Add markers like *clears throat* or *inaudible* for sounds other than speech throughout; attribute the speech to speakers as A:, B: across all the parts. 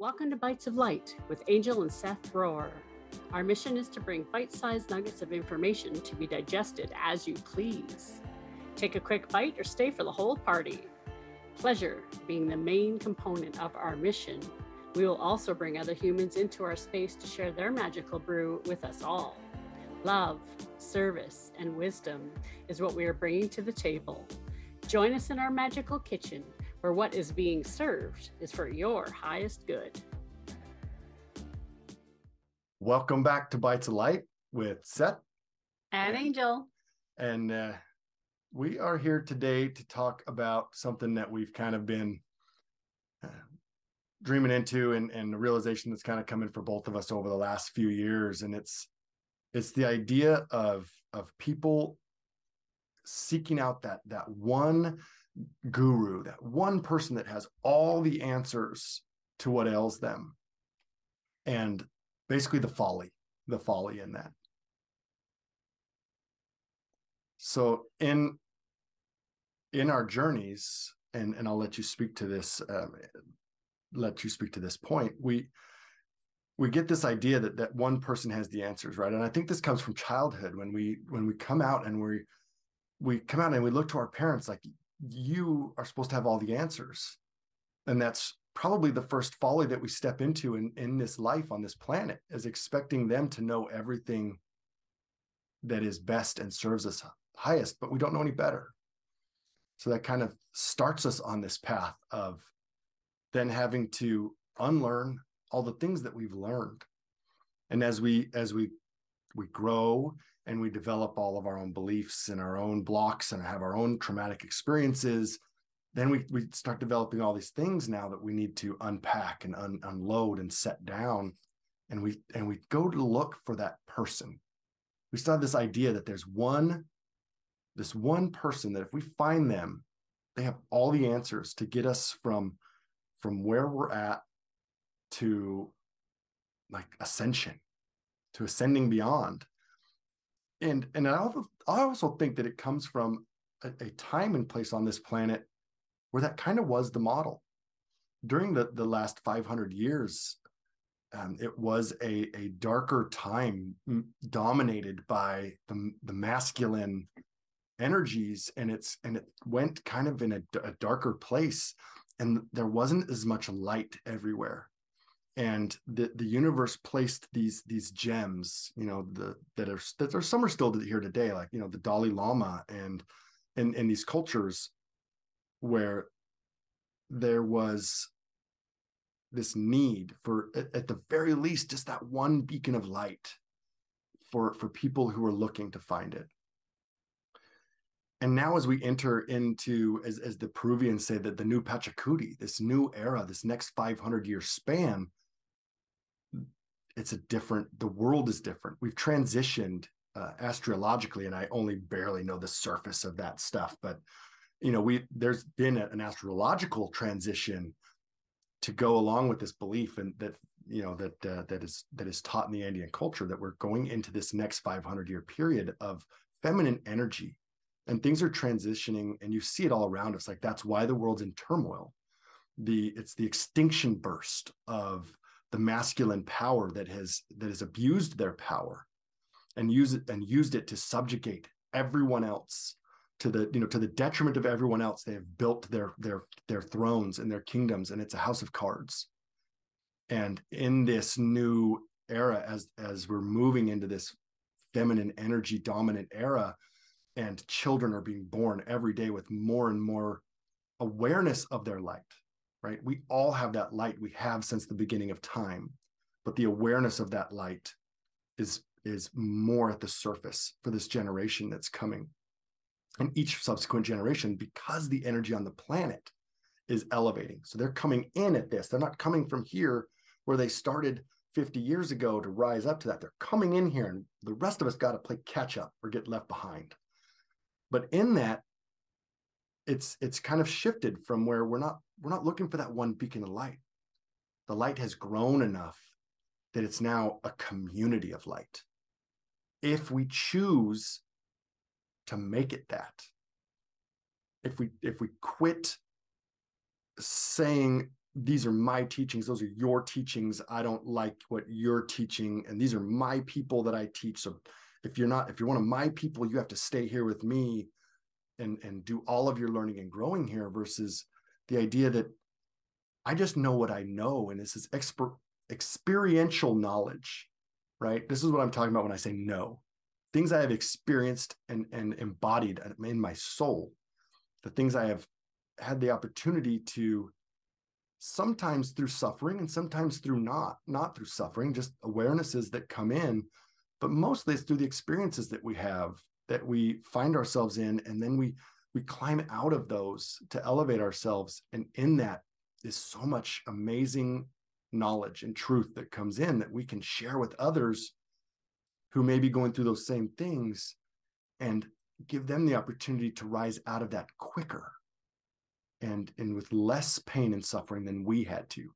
A: Welcome to Bytes of Light with Angel and Seth Rohrer. Our mission is to bring bite sized nuggets of information to be digested as you please. Take a quick bite or stay for the whole party. Pleasure being the main component of our mission, we will also bring other humans into our space to share their magical brew with us all. Love, service, and wisdom is what we are bringing to the table. Join us in our magical kitchen where what is being served is for your highest good.
B: Welcome back to Bytes of Light with Seth
A: and Angel.
B: And uh, we are here today to talk about something that we've kind of been uh, dreaming into and, and the realization that's kind of coming for both of us over the last few years. And it's it's the idea of of people seeking out that that one guru, that one person that has all the answers to what ails them. And basically the folly, the folly in that. So in in our journeys, and and I'll let you speak to this, um, let you speak to this point. We we get this idea that that one person has the answers, right? And I think this comes from childhood when we when we come out and we we come out and we look to our parents like you are supposed to have all the answers. And that's probably the first folly that we step into in, in this life on this planet is expecting them to know everything that is best and serves us highest, but we don't know any better. So that kind of starts us on this path of then having to unlearn all the things that we've learned. And as we as we we grow and we develop all of our own beliefs and our own blocks and have our own traumatic experiences then we, we start developing all these things now that we need to unpack and un, unload and set down. And we and we go to look for that person. We still have this idea that there's one this one person that if we find them they have all the answers to get us from from where we're at to like ascension to ascending beyond and and I also I also think that it comes from a, a time and place on this planet where that kind of was the model. During the the last 500 years um, it was a a darker time dominated by the the masculine energies and it's and it went kind of in a, a darker place and there wasn't as much light everywhere and the the universe placed these these gems you know the that are that are some are still here today like you know the dalai lama and in in these cultures where there was this need for at, at the very least just that one beacon of light for for people who are looking to find it. And now as we enter into as, as the peruvians say that the new pachakuti this new era this next 500 year span it's a different the world is different. We've transitioned uh, astrologically and i only barely know the surface of that stuff but you know we there's been a, an astrological transition to go along with this belief and that you know that uh, that is that is taught in the andean culture that we're going into this next 500 year period of feminine energy. And things are transitioning and you see it all around us. Like that's why the world's in turmoil. The it's the extinction burst of the masculine power that has that has abused their power and use it and used it to subjugate everyone else to the you know to the detriment of everyone else. They have built their their their thrones and their kingdoms and it's a house of cards. And in this new era as as we're moving into this feminine energy dominant era and children are being born every day with more and more awareness of their light right? We all have that light we have since the beginning of time, but the awareness of that light is is more at the surface for this generation that's coming. And each subsequent generation, because the energy on the planet is elevating. So they're coming in at this. They're not coming from here where they started 50 years ago to rise up to that. They're coming in here, and the rest of us got to play catch up or get left behind. But in that, it's it's kind of shifted from where we're not we're not looking for that one beacon of light. The light has grown enough that it's now a community of light. If we choose to make it that if we if we quit saying these are my teachings those are your teachings i don't like what you're teaching and these are my people that i teach so if you're not if you're one of my people you have to stay here with me and and do all of your learning and growing here versus the idea that i just know what i know and this is expert experiential knowledge right? This is what i'm talking about when i say no things i have experienced and and embodied in my soul. The things i have had the opportunity to sometimes through suffering and sometimes through not not through suffering just awarenesses that come in but mostly it's through the experiences that we have that we find ourselves in and then we we climb out of those to elevate ourselves and in that is so much amazing knowledge and truth that comes in that we can share with others who may be going through those same things and give them the opportunity to rise out of that quicker and and with less pain and suffering than we had to.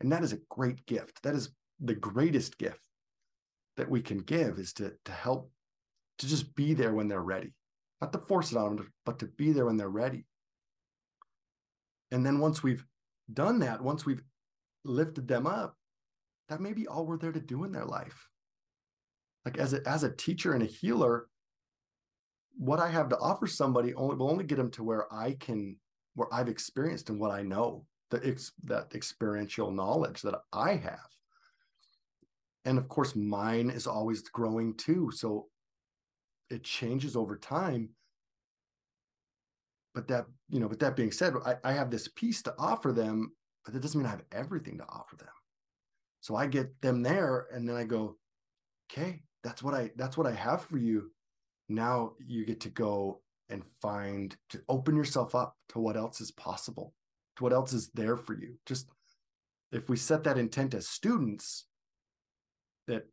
B: And that is a great gift. That is the greatest gift that we can give is to to help to just be there when they're ready not to force it on them but to be there when they're ready. And then once we've done that once we've lifted them up that may be all we're there to do in their life. Like as a as a teacher and a healer what i have to offer somebody only will only get them to where i can where i've experienced and what i know that ex, that experiential knowledge that i have. And of course mine is always growing too. So it changes over time. But that you know but that being said I, I have this piece to offer them but that doesn't mean i have everything to offer them. So i get them there and then i go okay that's what i that's what i have for you. Now you get to go and find to open yourself up to what else is possible to what else is there for you. Just if we set that intent as students that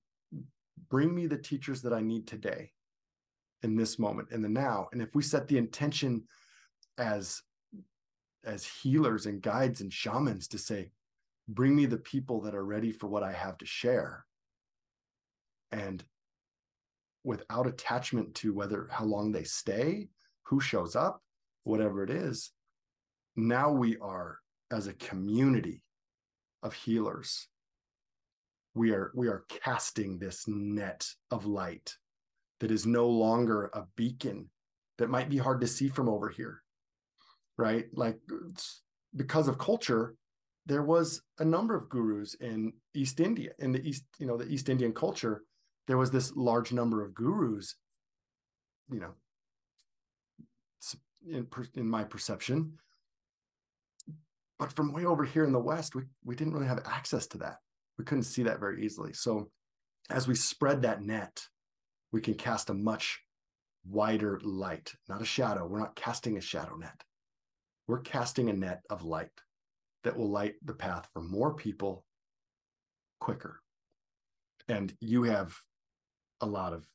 B: bring me the teachers that I need today in this moment in the now. And if we set the intention as as healers and guides and shamans to say bring me the people that are ready for what I have to share and without attachment to whether how long they stay who shows up whatever it is now we are as a community of healers we are we are casting this net of light that is no longer a beacon that might be hard to see from over here right? Like because of culture there was a number of gurus in east india in the east you know the east indian culture. There was this large number of gurus you know in, in my perception. But from way over here in the west we, we didn't really have access to that. We couldn't see that very easily. So as we spread that net, we can cast a much wider light, not a shadow. We're not casting a shadow net. We're casting a net of light that will light the path for more people quicker. And you have a lot of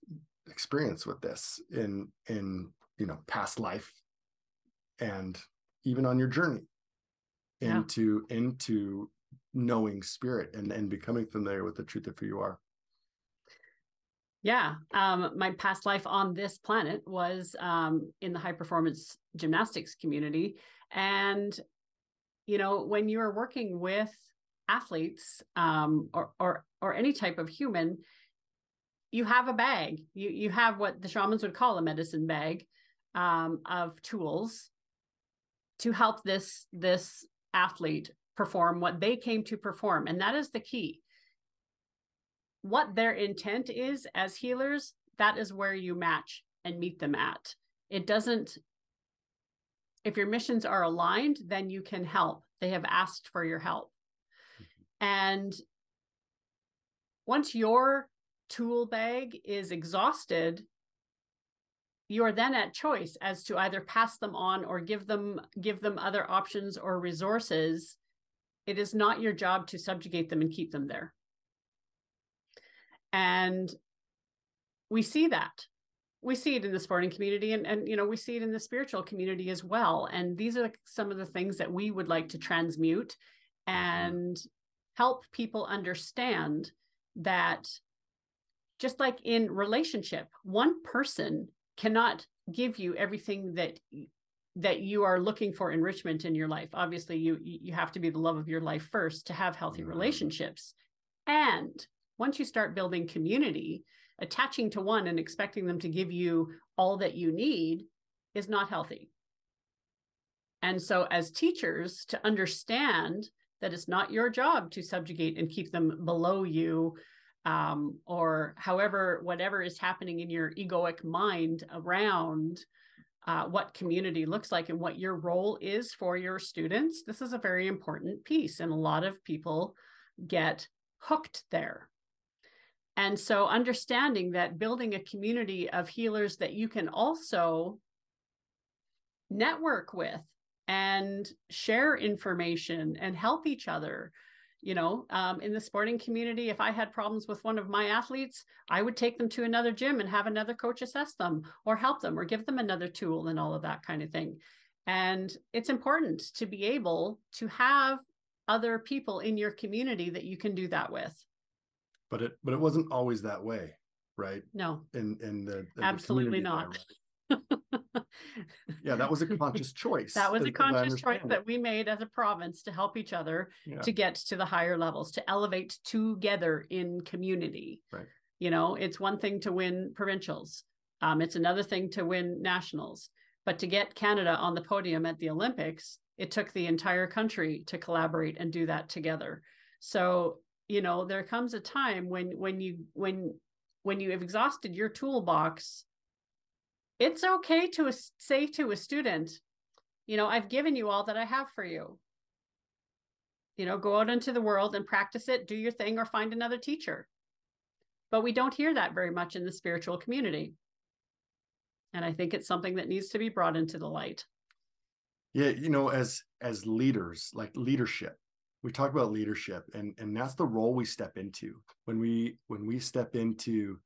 B: experience with this in in you know past life and even on your journey into yeah. into knowing spirit and and becoming familiar with the truth of who you are
A: yeah um my past life on this planet was um in the high performance gymnastics community and you know when you're working with athletes um or or or any type of human you have a bag you you have what the shamans would call a medicine bag um of tools to help this this athlete perform what they came to perform. And that is the key. What their intent is as healers, that is where you match and meet them at. It doesn't, if your missions are aligned, then you can help. They have asked for your help. Mm-hmm. And once your tool bag is exhausted, you are then at choice as to either pass them on or give them give them other options or resources it is not your job to subjugate them and keep them there. And we see that. We see it in the sporting community and, and you know, we see it in the spiritual community as well. And these are some of the things that we would like to transmute mm-hmm. and help people understand that just like in relationship, one person cannot give you everything that that you are looking for enrichment in your life obviously you you have to be the love of your life first to have healthy mm-hmm. relationships and once you start building community attaching to one and expecting them to give you all that you need is not healthy and so as teachers to understand that it's not your job to subjugate and keep them below you um, or however whatever is happening in your egoic mind around uh, what community looks like and what your role is for your students, this is a very important piece. And a lot of people get hooked there. And so, understanding that building a community of healers that you can also network with and share information and help each other you know um, in the sporting community. If i had problems with one of my athletes i would take them to another gym and have another coach assess them or help them or give them another tool and all of that kind of thing. And it's important to be able to have other people in your community that you can do that with
B: but it but it wasn't always that way right
A: no
B: in in the in
A: absolutely the not
B: yeah, that was a conscious *laughs* choice.
A: that was a conscious choice it. that we made as a province to help each other yeah. to get to the higher levels, to elevate together in community.
B: Right.
A: You know, it's one thing to win provincials. Um, it's another thing to win nationals. But to get Canada on the podium at the Olympics, it took the entire country to collaborate and do that together. So, you know, there comes a time when when you when when you have exhausted your toolbox it's okay to say to a student, you know, I've given you all that I have for you. You know, go out into the world and practice it, do your thing, or find another teacher. But we don't hear that very much in the spiritual community. And I think it's something that needs to be brought into the light.
B: Yeah, you know, as as leaders, like leadership, we talk about leadership, and and that's the role we step into. When we when we step into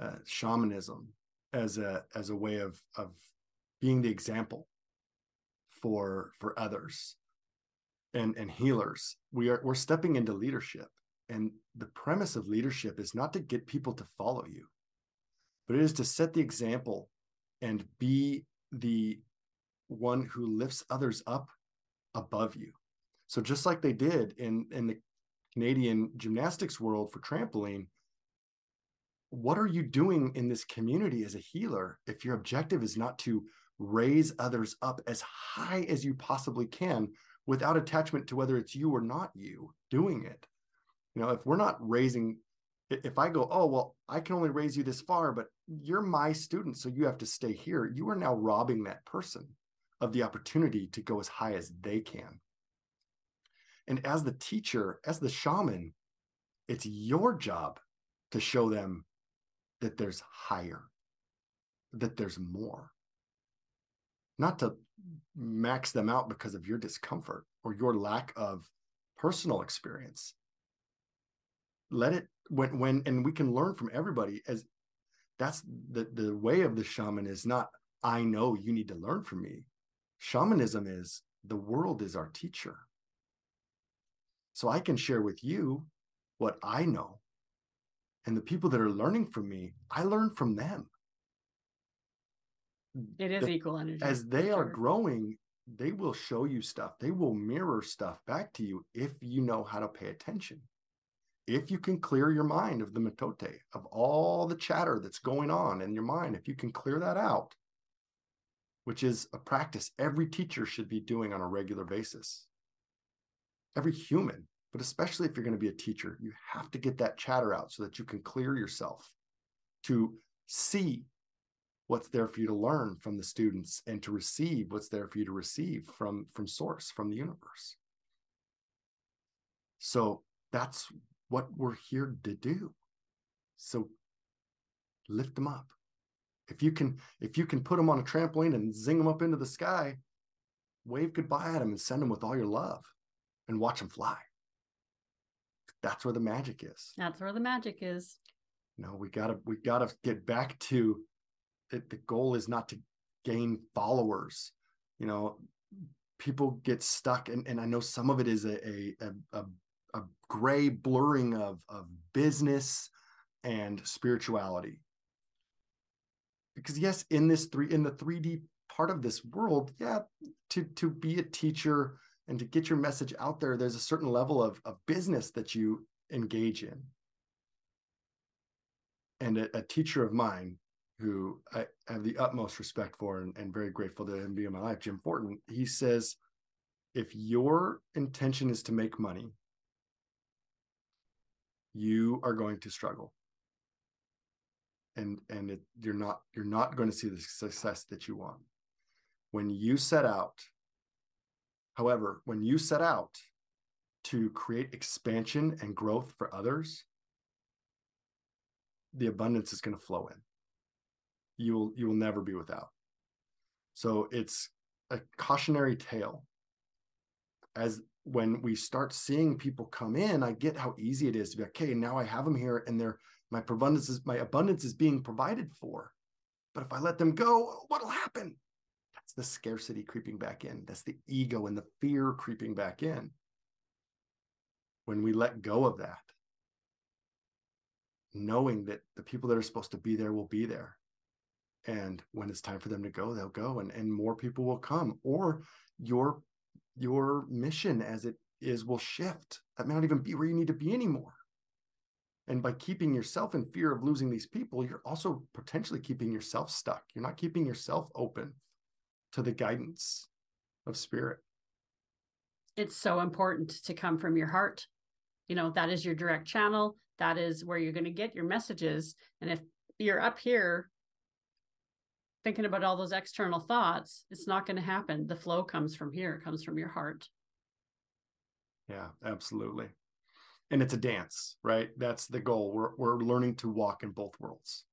B: uh, shamanism as a as a way of of being the example for for others and and healers we are we're stepping into leadership. And the premise of leadership is not to get people to follow you but it is to set the example and be the one who lifts others up above you so just like they did in in the canadian gymnastics world for trampoline what are you doing in this community as a healer if your objective is not to raise others up as high as you possibly can without attachment to whether it's you or not you doing it? You know if we're not raising if i go oh well i can only raise you this far but you're my student so you have to stay here you are now robbing that person of the opportunity to go as high as they can and as the teacher as the shaman it's your job to show them that there's higher, that there's more. Not to max them out because of your discomfort or your lack of personal experience. Let it when when and we can learn from everybody as that's the the way of the shaman is not I know you need to learn from me. Shamanism is the world is our teacher. So I can share with you what I know and the people that are learning from me i learn from them.
A: It is the, equal energy
B: as they are growing they will show you stuff they will mirror stuff back to you if you know how to pay attention. If you can clear your mind of the mitote of all the chatter that's going on in your mind if you can clear that out which is a practice every teacher should be doing on a regular basis every human but especially if you're going to be a teacher, you have to get that chatter out so that you can clear yourself to see what's there for you to learn from the students and to receive what's there for you to receive from from source from the universe. So that's what we're here to do. So lift them up. If you can if you can put them on a trampoline and zing them up into the sky wave goodbye at them and send them with all your love and watch them fly that's where the magic is.
A: That's where the magic is.
B: No, we gotta we gotta get back to it. The goal is not to gain followers. You know, people get stuck, and, and I know some of it is a a a, a gray blurring of of business and spirituality. Because yes, in this three in the 3D part of this world yeah to to be a teacher and to get your message out there there's a certain level of, of business that you engage in and a, a teacher of mine who I have the utmost respect for and, and very grateful to him be in my life, Jim Fortin, he says, if your intention is to make money, you are going to struggle. And and it, you're not you're not going to see the success that you want. When you set out, however, when you set out to create expansion and growth for others, the abundance is going to flow in. You will you will never be without. So it's a cautionary tale. As when we start seeing people come in i get how easy it is to be like okay now i have them here and they're my abundance is my abundance is being provided for. But if i let them go what'll happen the scarcity creeping back in. That's the ego and the fear creeping back in. When we let go of that knowing that the people that are supposed to be there will be there. And when it's time for them to go they'll go and, and more people will come or your your mission as it is will shift. That may not even be where you need to be anymore. And by keeping yourself in fear of losing these people you're also potentially keeping yourself stuck. You're not keeping yourself open to the guidance of spirit
A: it's so important to come from your heart you know that is your direct channel that is where you're going to get your messages and if you're up here thinking about all those external thoughts, it's not going to happen. The flow comes from here, it comes from your heart.
B: Yeah, absolutely. And it's a dance, right? That's the goal. We're we're learning to walk in both worlds.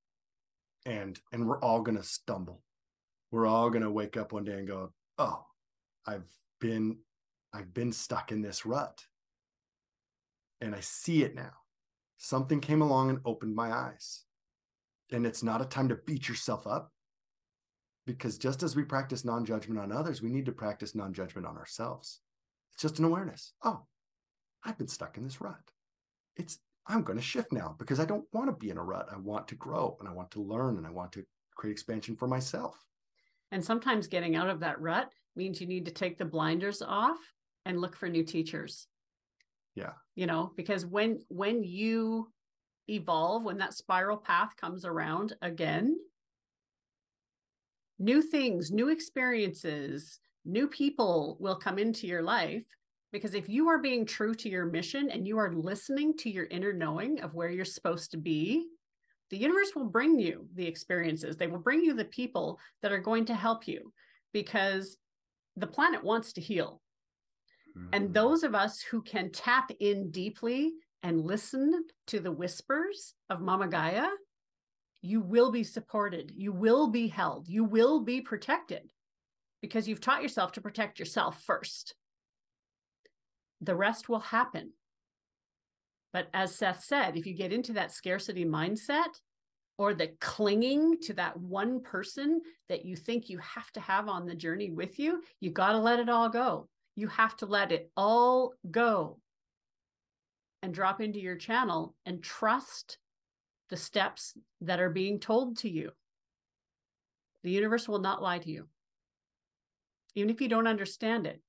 B: And and we're all going to stumble. We're all going to wake up one day and go, "Oh, I've been I've been stuck in this rut." And I see it now. Something came along and opened my eyes. And it's not a time to beat yourself up because just as we practice non-judgment on others we need to practice non-judgment on ourselves it's just an awareness oh i've been stuck in this rut it's i'm going to shift now because i don't want to be in a rut i want to grow and i want to learn and i want to create expansion for myself
A: and sometimes getting out of that rut means you need to take the blinders off and look for new teachers
B: yeah
A: you know because when when you evolve when that spiral path comes around again new things, new experiences, new people will come into your life. Because if you are being true to your mission and you are listening to your inner knowing of where you're supposed to be, the universe will bring you the experiences. They will bring you the people that are going to help you because the planet wants to heal. Mm-hmm. And those of us who can tap in deeply and listen to the whispers of Mama Gaia you will be supported, you will be held, you will be protected because you've taught yourself to protect yourself first. The rest will happen. But as Seth said, if you get into that scarcity mindset or the clinging to that one person that you think you have to have on the journey with you, you got to let it all go. You have to let it all go and drop into your channel and trust the steps that are being told to you. The universe will not lie to you. Even if you don't understand it,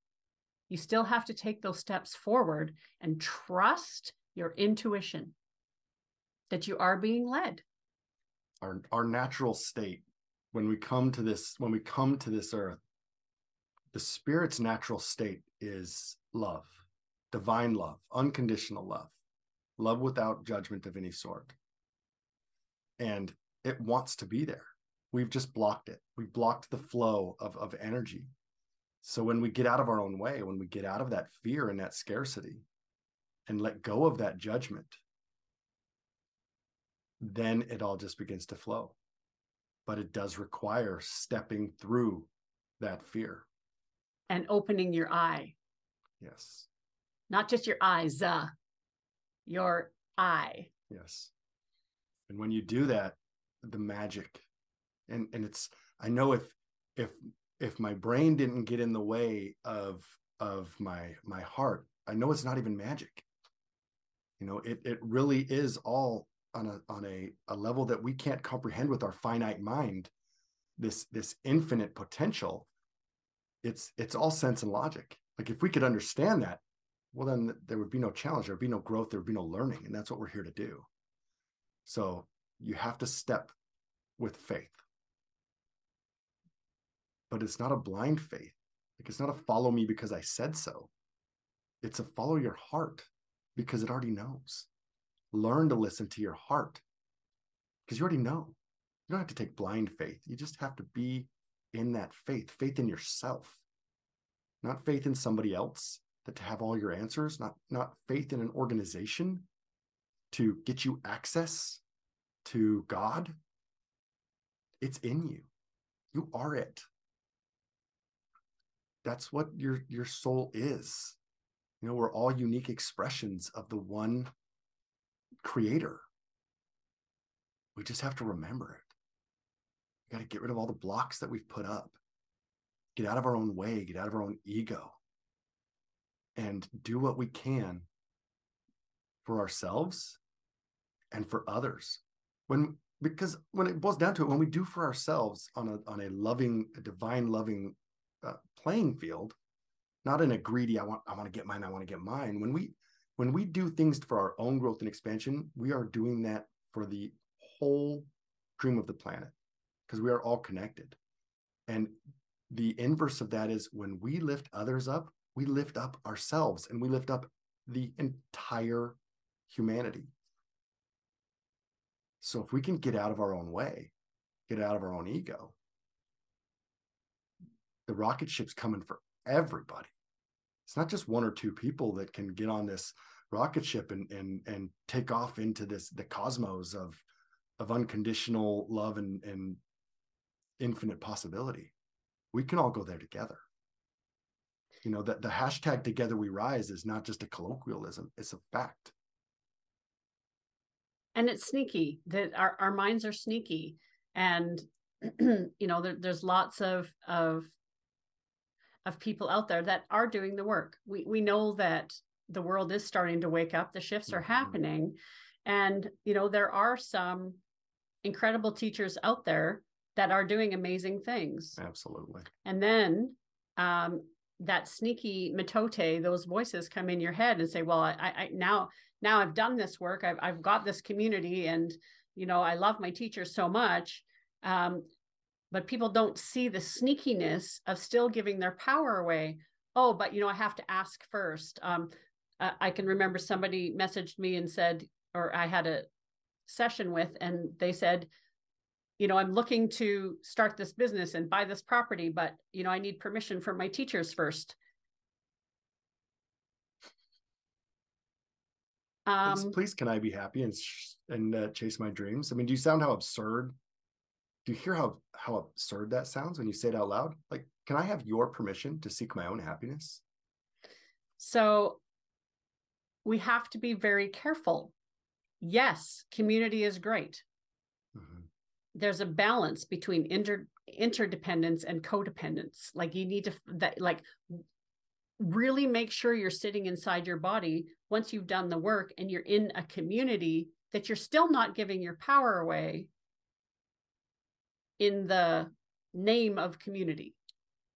A: you still have to take those steps forward and trust your intuition that you are being led.
B: Our, our natural state when we come to this when we come to this earth the spirit's natural state is love divine love unconditional love love without judgment of any sort and it wants to be there. We've just blocked it. We've blocked the flow of, of energy. So when we get out of our own way, when we get out of that fear and that scarcity and let go of that judgment, then it all just begins to flow. But it does require stepping through that fear
A: and opening your eye.
B: Yes.
A: Not just your eyes, uh, your eye.
B: Yes and when you do that the magic and and it's i know if if if my brain didn't get in the way of of my my heart i know it's not even magic you know it it really is all on a on a, a level that we can't comprehend with our finite mind this this infinite potential. It's it's all sense and logic. Like if we could understand that well then there would be no challenge there would be no growth there would be no learning and that's what we're here to do. So you have to step with faith. But it's not a blind faith. Like it's not a follow me because i said so. It's a follow your heart because it already knows. Learn to listen to your heart because you already know. You don't have to take blind faith. You just have to be in that faith faith in yourself. Not faith in somebody else that to have all your answers not not faith in an organization to get you access to god. It's in you. You are it. That's what your your soul is you know we're all unique expressions of the one creator. We just have to remember it. We got to get rid of all the blocks that we've put up. Get out of our own way get out of our own ego. And do what we can for ourselves and for others. When because when it boils down to it when we do for ourselves on a on a loving a divine loving uh, playing field not in a greedy i want i want to get mine i want to get mine. When we when we do things for our own growth and expansion we are doing that for the whole dream of the planet because we are all connected. And the inverse of that is when we lift others up we lift up ourselves and we lift up the entire humanity. So if we can get out of our own way get out of our own ego the rocket ship's coming for everybody it's not just one or two people that can get on this rocket ship and and and take off into this the cosmos of of unconditional love and and infinite possibility. We can all go there together. You know that the hashtag together we rise is not just a colloquialism it's a fact.
A: And it's sneaky that our, our minds are sneaky. And *clears throat* you know there, there's lots of of of people out there that are doing the work. We we know that the world is starting to wake up, the shifts are mm-hmm. happening. And you know, there are some incredible teachers out there that are doing amazing things.
B: Absolutely.
A: And then um that sneaky mitote, those voices come in your head and say, Well, I, I now now I've done this work, I've I've got this community and you know, I love my teachers so much. Um, but people don't see the sneakiness of still giving their power away. Oh but you know i have to ask first. Um, i can remember somebody messaged me and said or i had a session with and they said you know i'm looking to start this business and buy this property but you know i need permission from my teachers first.
B: Um, please, please, can i be happy and and uh, chase my dreams? I mean do you sound how absurd do you hear how how absurd that sounds when you say it out loud? Like can i have your permission to seek my own happiness?
A: So we have to be very careful. Yes community is great. Mm-hmm. there's a balance between inter interdependence and codependence. Like you need to that like really make sure you're sitting inside your body once you've done the work and you're in a community that you're still not giving your power away in the name of community.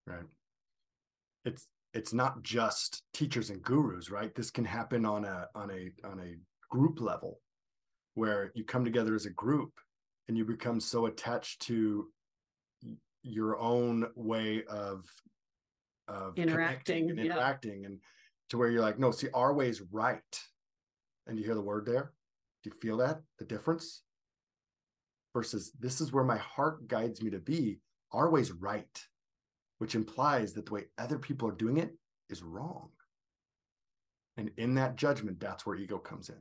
B: Right. It's it's not just teachers and gurus, right? This can happen on a on a on a group level where you come together as a group and you become so attached to your own way of of
A: interacting
B: and interacting yeah. and to where you're like no see our way is right and you hear the word there do you feel that the difference versus this is where my heart guides me to be, our way's right, which implies that the way other people are doing it is wrong. And in that judgment, that's where ego comes in.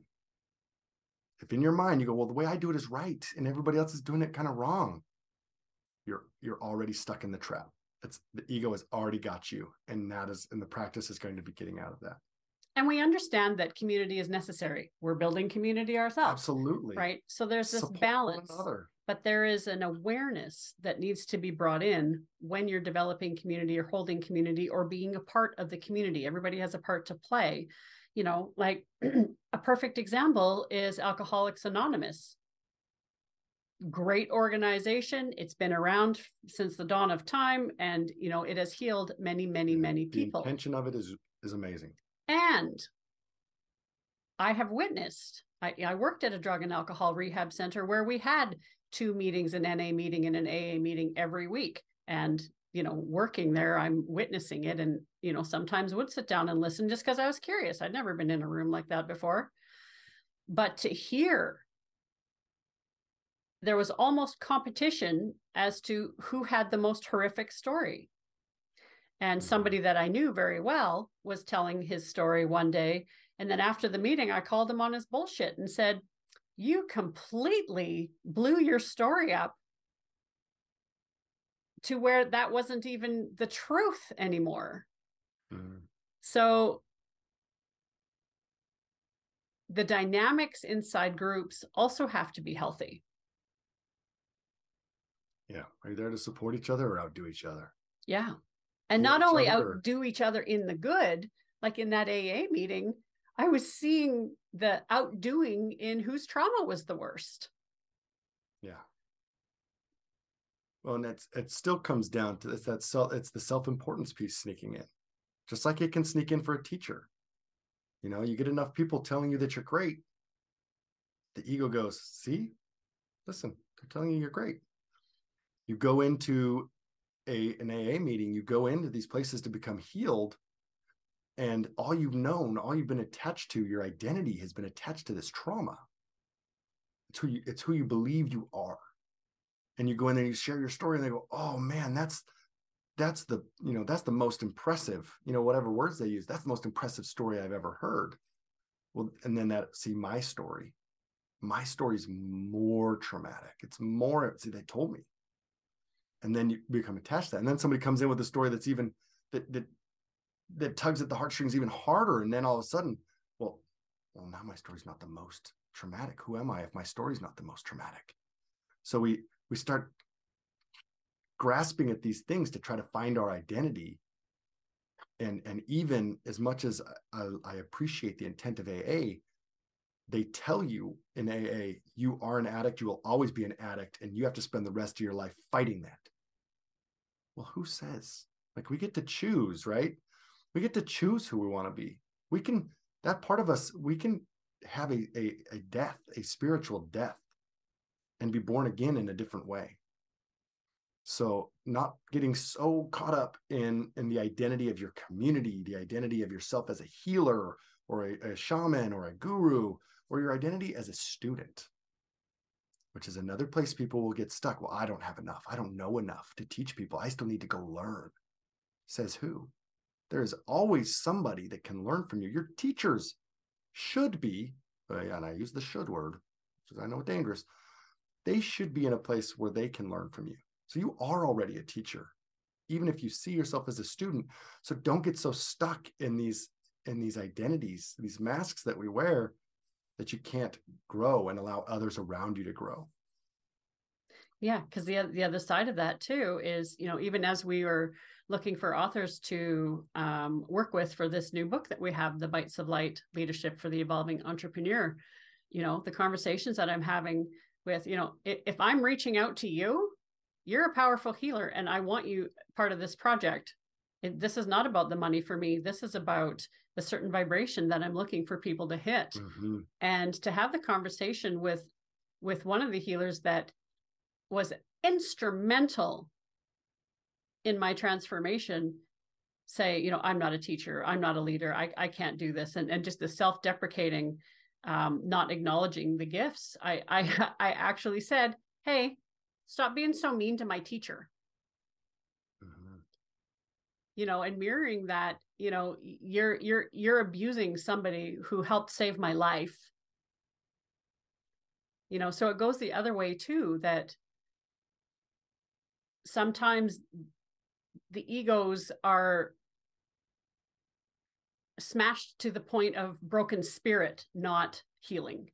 B: If in your mind you go, well, the way I do it is right, and everybody else is doing it kind of wrong, you're you're already stuck in the trap. It's the ego has already got you, and that is, and the practice is going to be getting out of that
A: and we understand that community is necessary. We're building community ourselves
B: absolutely.
A: right? So there's this Support balance but there is an awareness that needs to be brought in when you're developing community or holding community or being a part of the community. Everybody has a part to play. You know like *clears throat* a perfect example is alcoholics anonymous. Great organization. It's been around since the dawn of time, and you know it has healed many, many, many people.
B: The intention of it is is amazing.
A: And I have witnessed. I, I worked at a drug and alcohol rehab center where we had two meetings, an NA meeting and an AA meeting every week, and you know working there i'm witnessing it and you know sometimes would sit down and listen just because i was curious i'd never been in a room like that before but to hear there was almost competition as to who had the most horrific story. And somebody that I knew very well was telling his story one day. And then after the meeting, I called him on his bullshit and said, You completely blew your story up to where that wasn't even the truth anymore. Mm-hmm. So the dynamics inside groups also have to be healthy.
B: Yeah. Are you there to support each other or outdo each other?
A: Yeah. And not only outdo each other in the good, like in that AA meeting, I was seeing the outdoing in whose trauma was the worst.
B: Yeah. Well, and it's it still comes down to this that self it's the self-importance piece sneaking in. Just like it can sneak in for a teacher. You know, you get enough people telling you that you're great. The ego goes, see, listen, they're telling you you're great you go into a an AA meeting, you go into these places to become healed, and all you've known, all you've been attached to, your identity has been attached to this trauma. It's who you, it's who you believe you are. And you go in there, you share your story, and they go, "Oh man, that's that's the you know that's the most impressive you know whatever words they use that's the most impressive story i've ever heard well and then that see my story my story is more traumatic it's more see they told me and then you become attached to that. And then somebody comes in with a story that's even that that that tugs at the heartstrings even harder. And then all of a sudden well well now my story's not the most traumatic. Who am i if my story's not the most traumatic? So we we start grasping at these things to try to find our identity. And and even as much as I, I appreciate the intent of aa they tell you in AA, you are an addict, you will always be an addict, and you have to spend the rest of your life fighting that. Well, who says? Like we get to choose, right? We get to choose who we want to be. We can, that part of us, we can have a, a, a death, a spiritual death, and be born again in a different way. So not getting so caught up in in the identity of your community, the identity of yourself as a healer or a, a shaman or a guru, or your identity as a student, which is another place people will get stuck. Well, I don't have enough. I don't know enough to teach people. I still need to go learn. Says who? There is always somebody that can learn from you. Your teachers should be, uh, and I use the should word because I know it's dangerous. They should be in a place where they can learn from you. So you are already a teacher, even if you see yourself as a student. So don't get so stuck in these in these identities, these masks that we wear that you can't grow and allow others around you to grow.
A: Yeah, because the the other side of that too is you know even as we are looking for authors to um, work with for this new book that we have, the Bytes of Light Leadership for the Evolving Entrepreneur, you know the conversations that I'm having with you know if, if I'm reaching out to you, you're a powerful healer, and I want you part of this project. It, this is not about the money for me. This is about a certain vibration that I'm looking for people to hit. Mm-hmm. And to have the conversation with with one of the healers that was instrumental in my transformation say you know i'm not a teacher i'm not a leader i, I can't do this and, and just the self-deprecating um, not acknowledging the gifts I, I *laughs* i actually said hey stop being so mean to my teacher. You know and mirroring that you know you're you're you're abusing somebody who helped save my life you know so it goes the other way too that sometimes the egos are smashed to the point of broken spirit not healing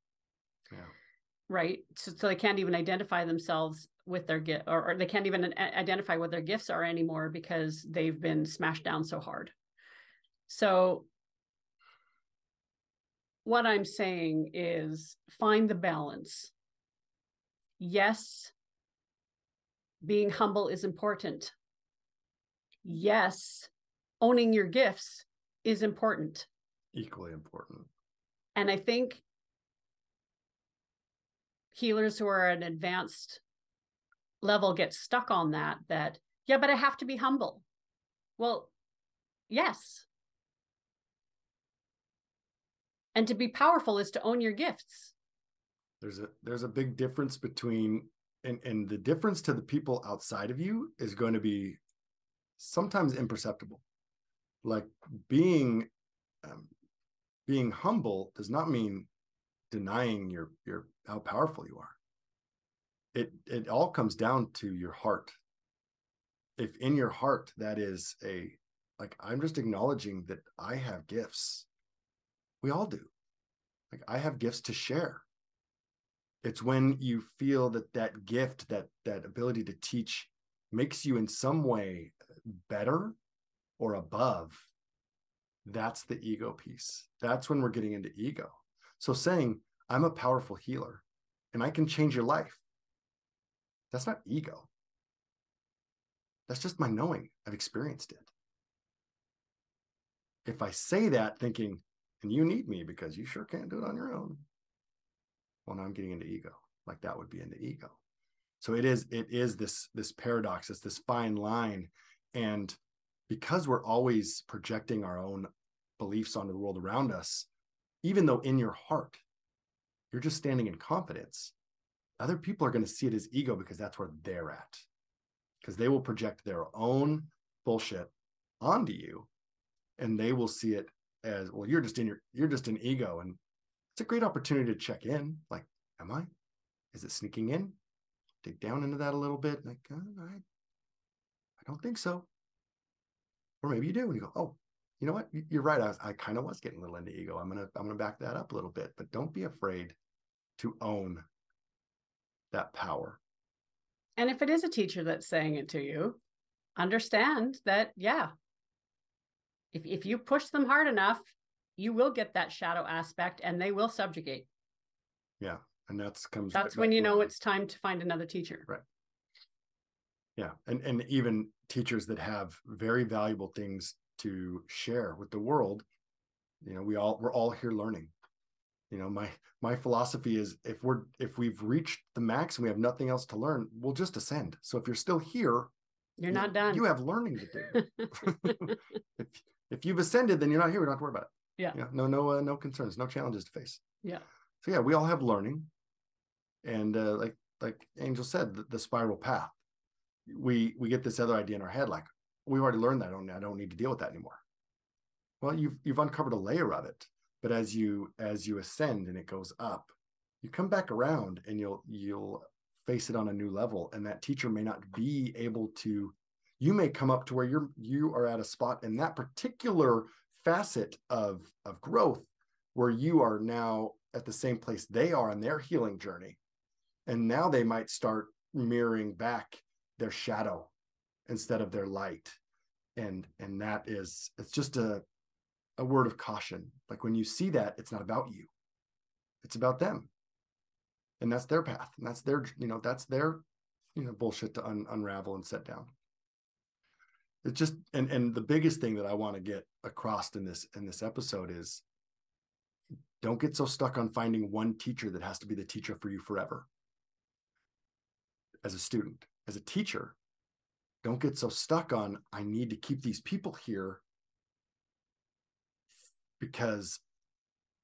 A: yeah. Right so, so they can't even identify themselves with their gift or, or they can't even identify what their gifts are anymore because they've been smashed down so hard so, what I'm saying is find the balance. yes, being humble is important. Yes, owning your gifts is important.
B: Equally important.
A: And I think healers who are an advanced level get stuck on that, that, yeah, but I have to be humble. Well, yes. And to be powerful is to own your gifts.
B: There's a there's a big difference between and and the difference to the people outside of you is going to be sometimes imperceptible. Like being um, being humble does not mean denying your your how powerful you are. It it all comes down to your heart. If in your heart that is a like I'm just acknowledging that I have gifts. We all do. Like I have gifts to share. It's when you feel that that gift, that that ability to teach makes you in some way better or above. That's the ego piece. That's when we're getting into ego. So saying, I'm a powerful healer and I can change your life. That's not ego. That's just my knowing. I've experienced it. If I say that thinking, and you need me because you sure can't do it on your own, well, now I'm getting into ego. Like that would be into ego. So it is, it is this, this paradox, it's this fine line. And because we're always projecting our own beliefs onto the world around us, even though in your heart you're just standing in confidence, other people are going to see it as ego because that's where they're at. Because they will project their own bullshit onto you and they will see it as well you're just in your you're just in ego and it's a great opportunity to check in. Like am i? Is it sneaking in? Dig down into that a little bit like uh, I, I don't think so. Or maybe you do and you go oh you know what you're right i, was, I kind of was getting a little into ego i'm gonna i'm gonna back that up a little bit but don't be afraid to own that power.
A: And if it is a teacher that's saying it to you, understand that, yeah, if, if you push them hard enough, you will get that shadow aspect and they will subjugate.
B: Yeah. And that's comes
A: that's when you know it's time to find another teacher.
B: Right. Yeah. And and even teachers that have very valuable things to share with the world, you know, we all we're all here learning. You know my my philosophy is if we're if we've reached the max and we have nothing else to learn we'll just ascend. So if you're still here
A: you're not done.
B: you have learning to do. *laughs* *laughs* If, if you've ascended then you're not here. We don't have to worry about it.
A: Yeah,
B: yeah. No no uh, no concerns no challenges to face.
A: Yeah.
B: So yeah we all have learning. And uh, like like angel said the, the spiral path. We we get this other idea in our head like we've already learned that i don't i don't need to deal with that anymore. Well you've you've uncovered a layer of it but as you as you ascend and it goes up you come back around and you'll you'll face it on a new level and that teacher may not be able to you may come up to where you're you are at a spot in that particular facet of of growth where you are now at the same place they are in their healing journey. And now they might start mirroring back their shadow instead of their light and and that is it's just a a word of caution. Like when you see that, it's not about you, it's about them. And that's their path. And that's their, you know, that's their, you know, bullshit to un- unravel and set down. It's just, and and the biggest thing that I want to get across in this in this episode is don't get so stuck on finding one teacher that has to be the teacher for you forever. As a student, as a teacher, don't get so stuck on I need to keep these people here because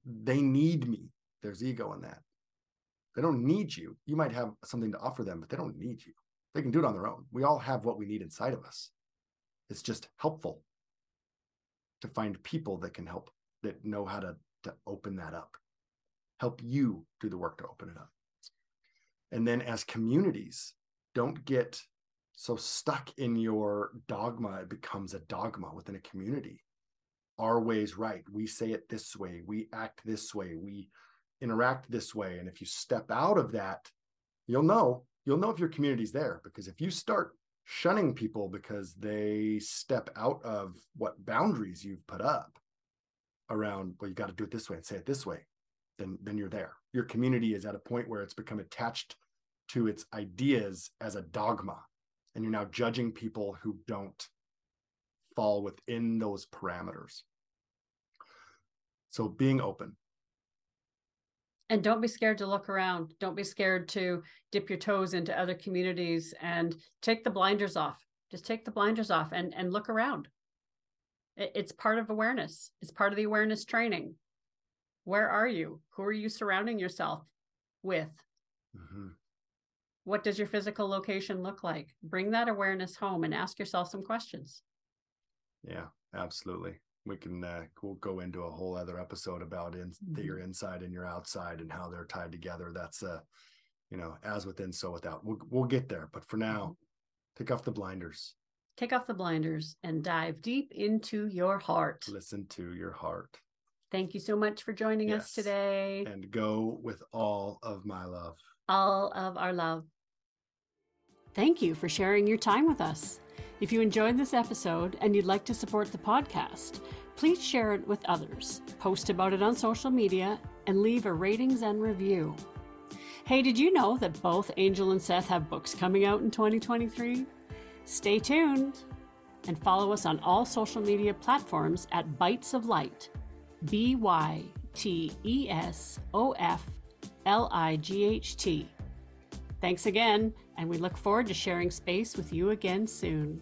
B: they need me. There's ego in that. They don't need you. You might have something to offer them, but they don't need you. They can do it on their own. We all have what we need inside of us. It's just helpful to find people that can help, that know how to, to open that up, help you do the work to open it up. And then as communities, don't get so stuck in your dogma, it becomes a dogma within a community our ways right. We say it this way, we act this way, we interact this way. And if you step out of that, you'll know, you'll know if your community's there. Because if you start shunning people because they step out of what boundaries you've put up around, well, you got to do it this way and say it this way, then then you're there. Your community is at a point where it's become attached to its ideas as a dogma. And you're now judging people who don't fall within those parameters. So being open.
A: And don't be scared to look around. Don't be scared to dip your toes into other communities and take the blinders off. Just take the blinders off and, and look around. It's part of awareness. It's part of the awareness training. Where are you? Who are you surrounding yourself with? Mm-hmm. What does your physical location look like? Bring that awareness home and ask yourself some questions.
B: Yeah, absolutely. We can uh, we'll go into a whole other episode about in mm-hmm. your inside and your outside and how they're tied together. That's uh, you know, as within, so without. We'll we'll get there, but for now, mm-hmm. take off the blinders.
A: Take off the blinders and dive deep into your heart.
B: Listen to your heart.
A: Thank you so much for joining yes. us today.
B: And go with all of my love.
A: All of our love. Thank you for sharing your time with us. If you enjoyed this episode and you'd like to support the podcast, please share it with others, post about it on social media, and leave a ratings and review. Hey, did you know that both Angel and Seth have books coming out in 2023? Stay tuned and follow us on all social media platforms at Bytes of Light. B Y T E S O F L I G H T. Thanks again, and we look forward to sharing space with you again soon.